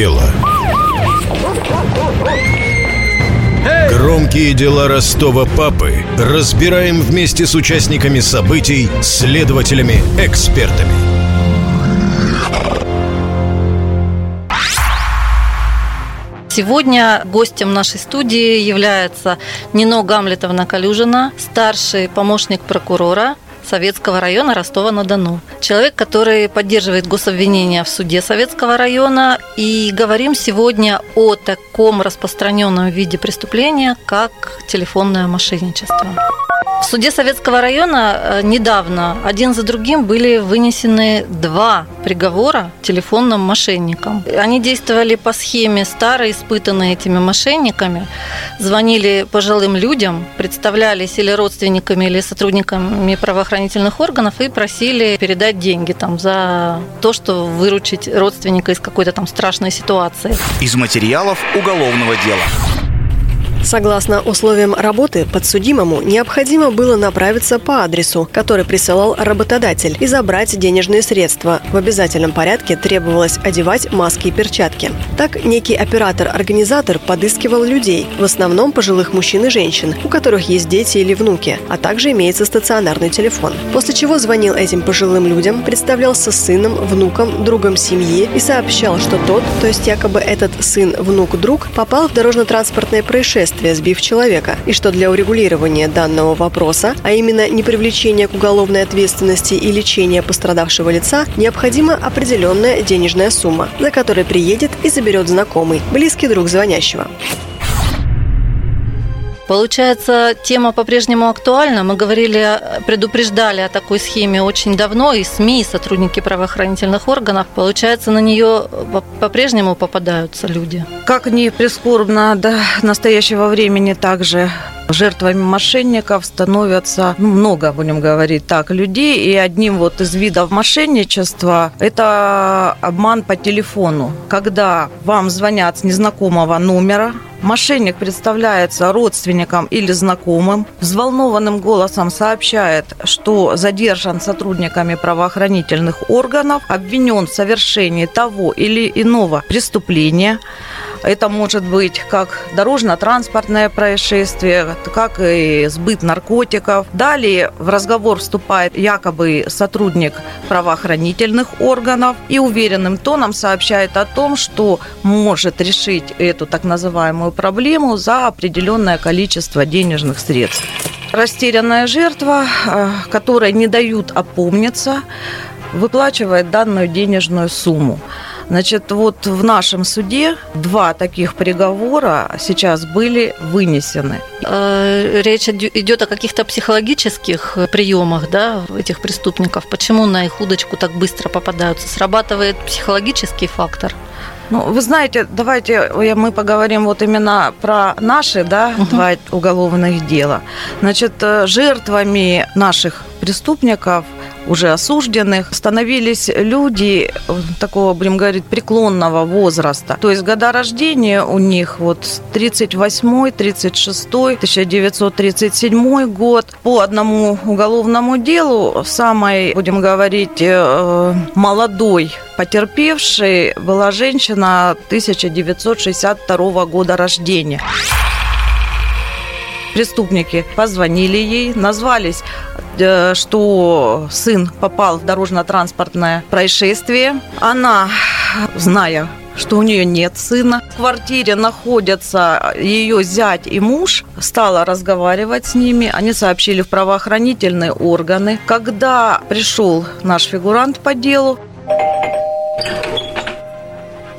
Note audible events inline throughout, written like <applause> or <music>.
дело. Громкие дела Ростова папы разбираем вместе с участниками событий, следователями, экспертами. Сегодня гостем нашей студии является Нино Гамлетовна Калюжина, старший помощник прокурора Советского района Ростова-на-Дону. Человек, который поддерживает гособвинения в суде Советского района. И говорим сегодня о таком распространенном виде преступления, как телефонное мошенничество. В суде Советского района э, недавно один за другим были вынесены два приговора телефонным мошенникам. Они действовали по схеме старой, испытанной этими мошенниками. Звонили пожилым людям, представлялись или родственниками, или сотрудниками правоохранительных органов и просили передать деньги там, за то, что выручить родственника из какой-то там страшной ситуации. Из материалов уголовного дела. Согласно условиям работы, подсудимому необходимо было направиться по адресу, который присылал работодатель, и забрать денежные средства. В обязательном порядке требовалось одевать маски и перчатки. Так, некий оператор-организатор подыскивал людей, в основном пожилых мужчин и женщин, у которых есть дети или внуки, а также имеется стационарный телефон. После чего звонил этим пожилым людям, представлялся сыном, внуком, другом семьи и сообщал, что тот, то есть якобы этот сын, внук, друг, попал в дорожно-транспортное происшествие происшествия, сбив человека, и что для урегулирования данного вопроса, а именно не привлечения к уголовной ответственности и лечения пострадавшего лица, необходима определенная денежная сумма, за которой приедет и заберет знакомый, близкий друг звонящего. Получается, тема по-прежнему актуальна. Мы говорили, предупреждали о такой схеме очень давно, и СМИ, и сотрудники правоохранительных органов. Получается, на нее по-прежнему попадаются люди. Как ни прискорбно до настоящего времени также Жертвами мошенников становятся ну, много, будем говорить так, людей. И одним вот из видов мошенничества это обман по телефону. Когда вам звонят с незнакомого номера, Мошенник представляется родственникам или знакомым, взволнованным голосом сообщает, что задержан сотрудниками правоохранительных органов, обвинен в совершении того или иного преступления. Это может быть как дорожно-транспортное происшествие, как и сбыт наркотиков. Далее в разговор вступает якобы сотрудник правоохранительных органов и уверенным тоном сообщает о том, что может решить эту так называемую проблему за определенное количество денежных средств. Растерянная жертва, э, которой не дают опомниться, выплачивает данную денежную сумму. Значит, вот в нашем суде два таких приговора сейчас были вынесены. Э, речь идет о каких-то психологических приемах да, этих преступников. Почему на их удочку так быстро попадаются? Срабатывает психологический фактор? Ну, вы знаете, давайте мы поговорим вот именно про наши, да, угу. два уголовных дела. Значит, э, жертвами наших преступников – уже осужденных, становились люди э, такого, будем говорить, преклонного возраста. То есть года рождения у них вот 38, 36, 1937 год. По одному уголовному делу самой, будем говорить, э, молодой потерпевшей была женщина 1962 года рождения преступники позвонили ей, назвались, э, что сын попал в дорожно-транспортное происшествие. Она, зная что у нее нет сына. В квартире находятся ее зять и муж. Стала разговаривать с ними. Они сообщили в правоохранительные органы. Когда пришел наш фигурант по делу,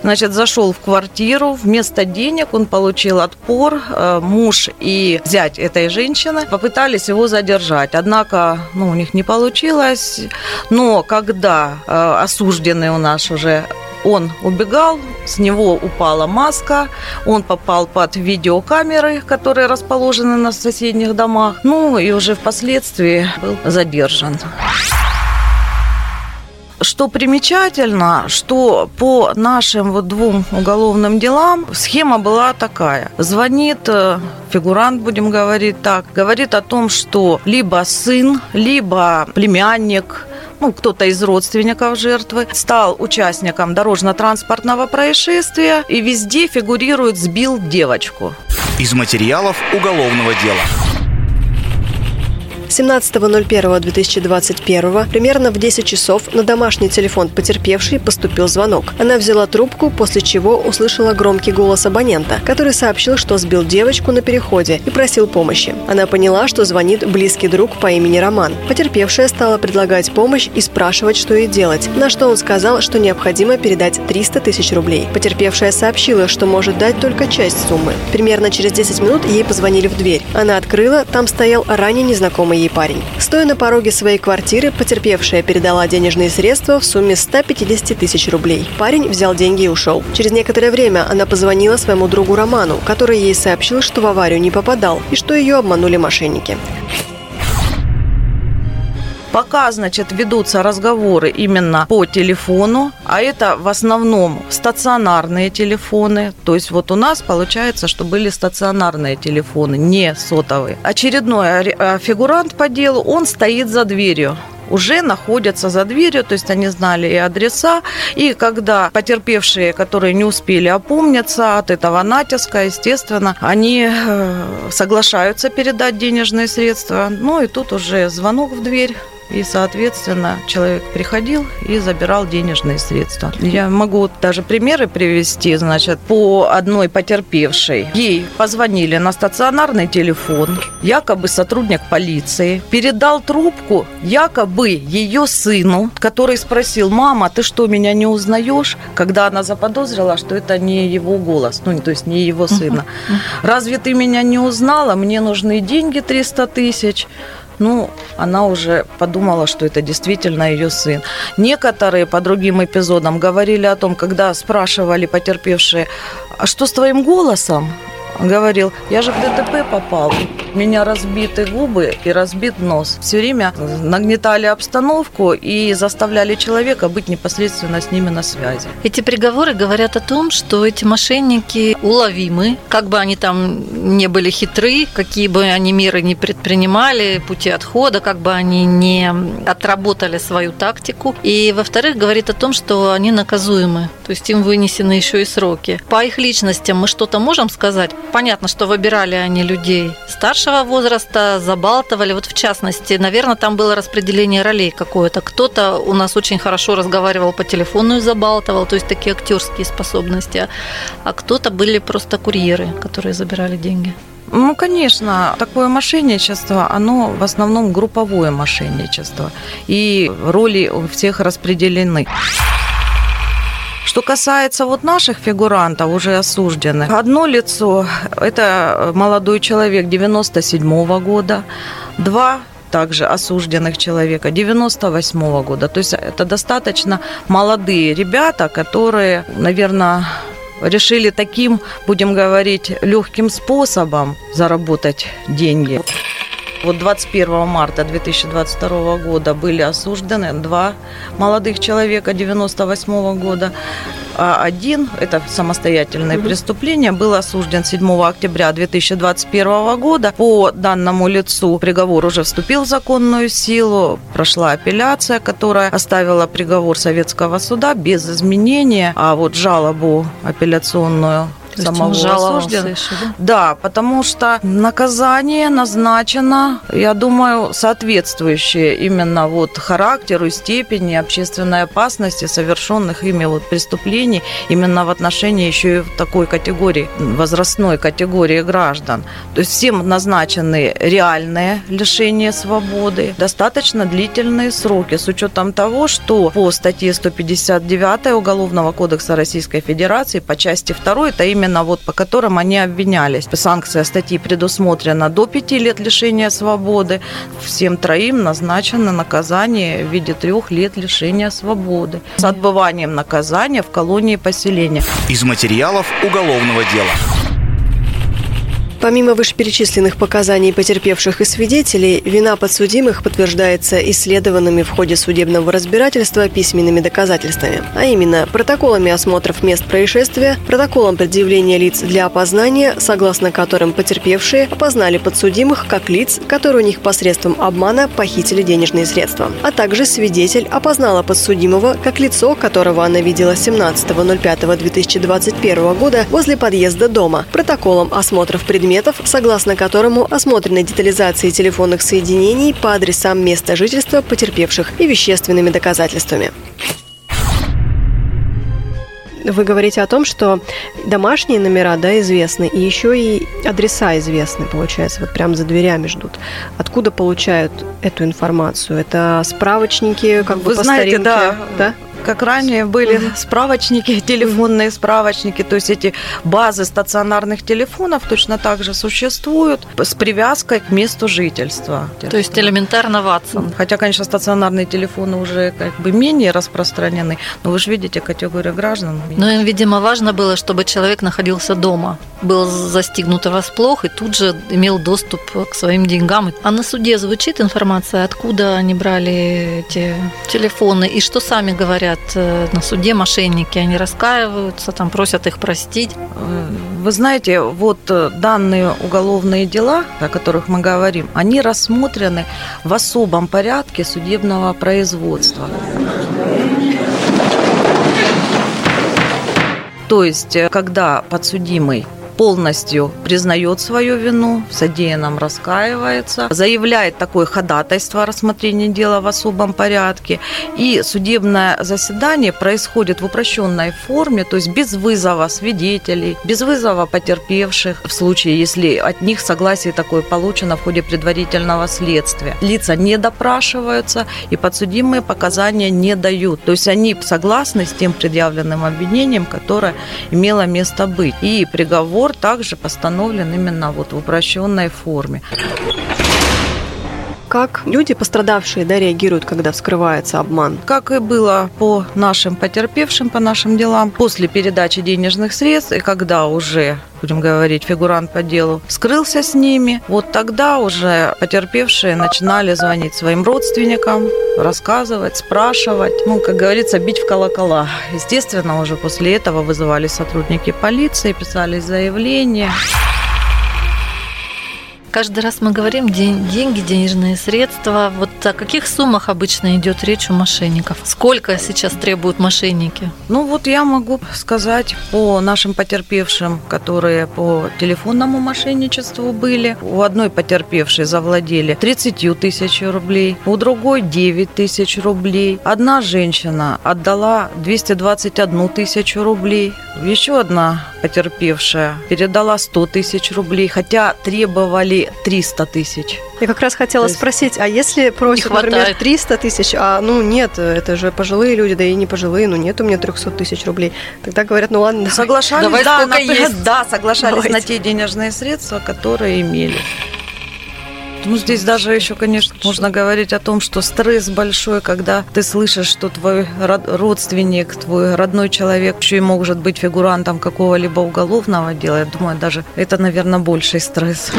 Значит, зашел в квартиру, вместо денег он получил отпор. Э, муж и зять этой женщины попытались его задержать. Однако, ну, у них не получилось. Но когда э, осужденный у нас уже он убегал, с него упала маска, он попал под видеокамеры, которые расположены на соседних домах, ну и уже впоследствии был задержан. Что примечательно, что по нашим вот двум уголовным делам схема была такая. Звонит э, фигурант, будем говорить так, говорит о том, что либо сын, либо племянник ну, кто-то из родственников жертвы, стал участником дорожно-транспортного происшествия и везде фигурирует «сбил девочку». Из материалов уголовного дела. 17.01.2021 примерно в 10 часов на домашний телефон потерпевшей поступил звонок. Она взяла трубку, после чего услышала громкий голос абонента, который сообщил, что сбил девочку на переходе и просил помощи. Она поняла, что звонит близкий друг по имени Роман. Потерпевшая стала предлагать помощь и спрашивать, что ей делать, на что он сказал, что необходимо передать 300 тысяч рублей. Потерпевшая сообщила, что может дать только часть суммы. Примерно через 10 минут ей позвонили в дверь. Она открыла, там стоял ранее незнакомый ей парень. Стоя на пороге своей квартиры, потерпевшая передала денежные средства в сумме 150 тысяч рублей. Парень взял деньги и ушел. Через некоторое время она позвонила своему другу Роману, который ей сообщил, что в аварию не попадал и что ее обманули мошенники. Пока, значит, ведутся разговоры именно по телефону, а это в основном стационарные телефоны. То есть вот у нас получается, что были стационарные телефоны, не сотовые. Очередной а, фигурант по делу, он стоит за дверью уже находятся за дверью, то есть они знали и адреса. И когда потерпевшие, которые не успели опомниться от этого натиска, естественно, они э, соглашаются передать денежные средства. Ну и тут уже звонок в дверь, и, соответственно, человек приходил и забирал денежные средства. Я могу даже примеры привести, значит, по одной потерпевшей. Ей позвонили на стационарный телефон, якобы сотрудник полиции, передал трубку якобы ее сыну, который спросил, мама, ты что, меня не узнаешь? Когда она заподозрила, что это не его голос, ну, то есть не его сына. Разве ты меня не узнала? Мне нужны деньги 300 тысяч ну, она уже подумала, что это действительно ее сын. Некоторые по другим эпизодам говорили о том, когда спрашивали потерпевшие, а что с твоим голосом? Говорил, я же в ДТП попал, у меня разбиты губы и разбит нос. Все время нагнетали обстановку и заставляли человека быть непосредственно с ними на связи. Эти приговоры говорят о том, что эти мошенники уловимы, как бы они там не были хитры, какие бы они меры не предпринимали, пути отхода, как бы они не отработали свою тактику. И, во-вторых, говорит о том, что они наказуемы, то есть им вынесены еще и сроки. По их личностям мы что-то можем сказать? Понятно, что выбирали они людей старшего возраста, забалтывали. Вот в частности, наверное, там было распределение ролей какое-то. Кто-то у нас очень хорошо разговаривал по телефону и забалтывал, то есть такие актерские способности. А кто-то были просто курьеры, которые забирали деньги. Ну, конечно, такое мошенничество, оно в основном групповое мошенничество. И роли у всех распределены. Что касается вот наших фигурантов, уже осужденных, одно лицо – это молодой человек 97 -го года, два также осужденных человека 98 -го года. То есть это достаточно молодые ребята, которые, наверное, решили таким, будем говорить, легким способом заработать деньги. Вот 21 марта 2022 года были осуждены два молодых человека 98 года. А один, это самостоятельное mm преступление, был осужден 7 октября 2021 года. По данному лицу приговор уже вступил в законную силу. Прошла апелляция, которая оставила приговор советского суда без изменения. А вот жалобу апелляционную то самого осужденного. Да? да, потому что наказание назначено, я думаю, соответствующее именно вот характеру, степени общественной опасности совершенных ими вот преступлений именно в отношении еще и такой категории, возрастной категории граждан. То есть всем назначены реальные лишения свободы, достаточно длительные сроки, с учетом того, что по статье 159 Уголовного кодекса Российской Федерации по части 2 это именно именно вот по которым они обвинялись. Санкция статьи предусмотрена до пяти лет лишения свободы. Всем троим назначено наказание в виде трех лет лишения свободы с отбыванием наказания в колонии поселения. Из материалов уголовного дела. Помимо вышеперечисленных показаний потерпевших и свидетелей, вина подсудимых подтверждается исследованными в ходе судебного разбирательства письменными доказательствами, а именно протоколами осмотров мест происшествия, протоколом предъявления лиц для опознания, согласно которым потерпевшие опознали подсудимых как лиц, которые у них посредством обмана похитили денежные средства, а также свидетель опознала подсудимого как лицо, которого она видела 17.05.2021 года возле подъезда дома, протоколом осмотров предметов предметов, согласно которому осмотрены детализации телефонных соединений по адресам места жительства потерпевших и вещественными доказательствами. Вы говорите о том, что домашние номера, да, известны, и еще и адреса известны, получается, вот прям за дверями ждут. Откуда получают эту информацию? Это справочники, как Вы бы по знаете, старинке, да, да? Как ранее были справочники, <laughs> телефонные справочники, то есть эти базы стационарных телефонов точно так же существуют с привязкой к месту жительства. То есть элементарно Ватсон. Хотя, конечно, стационарные телефоны уже как бы менее распространены, но вы же видите категорию граждан. Но им, видимо, важно было, чтобы человек находился дома, был застигнут врасплох и тут же имел доступ к своим деньгам. А на суде звучит информация, откуда они брали эти телефоны и что сами говорят э, на суде мошенники. Они раскаиваются, там просят их простить. Вы знаете, вот э, данные уголовные дела, о которых мы говорим, они рассмотрены в особом порядке судебного производства. То есть, э, когда подсудимый полностью признает свою вину, в содеянном раскаивается, заявляет такое ходатайство о рассмотрении дела в особом порядке, и судебное заседание происходит в упрощенной форме, то есть без вызова свидетелей, без вызова потерпевших, в случае, если от них согласие такое получено в ходе предварительного следствия. Лица не допрашиваются, и подсудимые показания не дают. То есть они согласны с тем предъявленным обвинением, которое имело место быть. И приговор также постановлен именно вот в упрощенной форме. Как люди, пострадавшие, да, реагируют, когда вскрывается обман? Как и было по нашим потерпевшим, по нашим делам, после передачи денежных средств, и когда уже будем говорить, фигурант по делу, скрылся с ними, вот тогда уже потерпевшие начинали звонить своим родственникам, рассказывать, спрашивать, ну, как говорится, бить в колокола. Естественно, уже после этого вызывали сотрудники полиции, писали заявления. Каждый раз мы говорим день, деньги, денежные средства. Вот о каких суммах обычно идет речь у мошенников? Сколько сейчас требуют мошенники? Ну вот я могу сказать по нашим потерпевшим, которые по телефонному мошенничеству были. У одной потерпевшей завладели 30 тысяч рублей, у другой 9 тысяч рублей. Одна женщина отдала 221 тысячу рублей. Еще одна потерпевшая передала 100 тысяч рублей, хотя требовали 300 тысяч. Я как раз хотела есть спросить, а если просят, например, 300 тысяч, а ну нет, это же пожилые люди, да и не пожилые, ну нет у меня 300 тысяч рублей. Тогда говорят, ну ладно. Соглашались, Давай да, на- есть. да, соглашались Давайте. на те денежные средства, которые имели. Ну, здесь даже еще, конечно, можно говорить о том, что стресс большой, когда ты слышишь, что твой род- родственник, твой родной человек еще и может быть фигурантом какого-либо уголовного дела. Я думаю, даже это, наверное, больший стресс.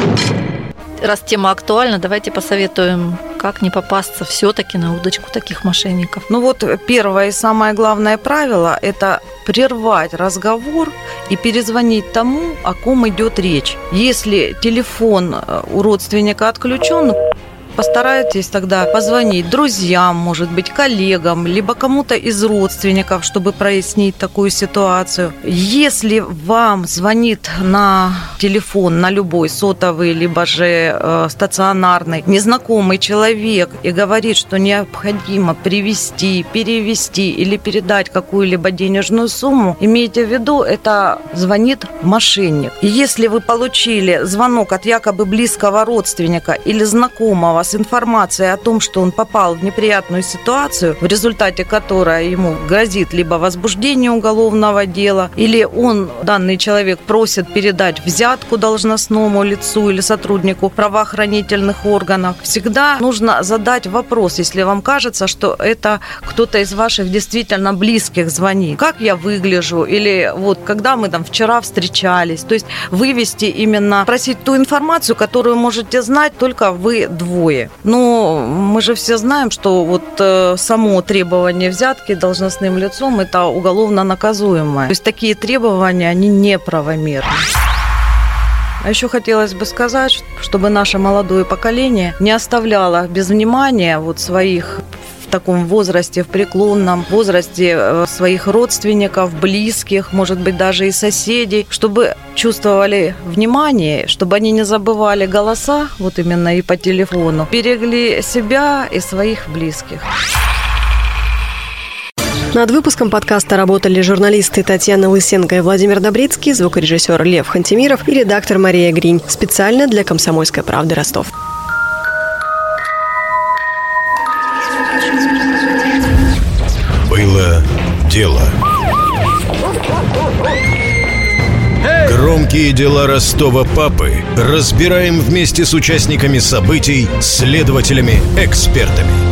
Раз тема актуальна, давайте посоветуем, как не попасться все-таки на удочку таких мошенников. Ну вот первое и самое главное правило – это прервать разговор и перезвонить тому, о ком идет речь. Если телефон э, у родственника отключен, Постарайтесь тогда позвонить друзьям, может быть, коллегам, либо кому-то из родственников, чтобы прояснить такую ситуацию. Если вам звонит на телефон, на любой сотовый, либо же э, стационарный, незнакомый человек и говорит, что необходимо привести, перевести или передать какую-либо денежную сумму, имейте в виду, это звонит мошенник. Если вы получили звонок от якобы близкого родственника или знакомого с информацией о том, что он попал в неприятную ситуацию, в результате которой ему грозит либо возбуждение уголовного дела, или он, данный человек, просит передать взятку должностному лицу или сотруднику правоохранительных органов, всегда нужно задать вопрос, если вам кажется, что это кто-то из ваших действительно близких звонит. Как я выгляжу? Или вот когда мы там вчера встречались. То есть вывести именно, просить ту информацию, которую можете знать только вы двое. Но мы же все знаем, что вот э, само требование взятки должностным лицом это уголовно наказуемое. То есть такие требования, они неправомерны. А еще хотелось бы сказать, чтобы наше молодое поколение не оставляло без внимания вот своих таком возрасте, в преклонном возрасте э, своих родственников, близких, может быть, даже и соседей, чтобы чувствовали внимание, чтобы они не забывали голоса, вот именно и по телефону, берегли себя и своих близких. Над выпуском подкаста работали журналисты Татьяна Лысенко и Владимир Добрицкий, звукорежиссер Лев Хантимиров и редактор Мария Гринь. Специально для «Комсомольской правды» Ростов. Дело. Громкие дела Ростова папы разбираем вместе с участниками событий, следователями, экспертами –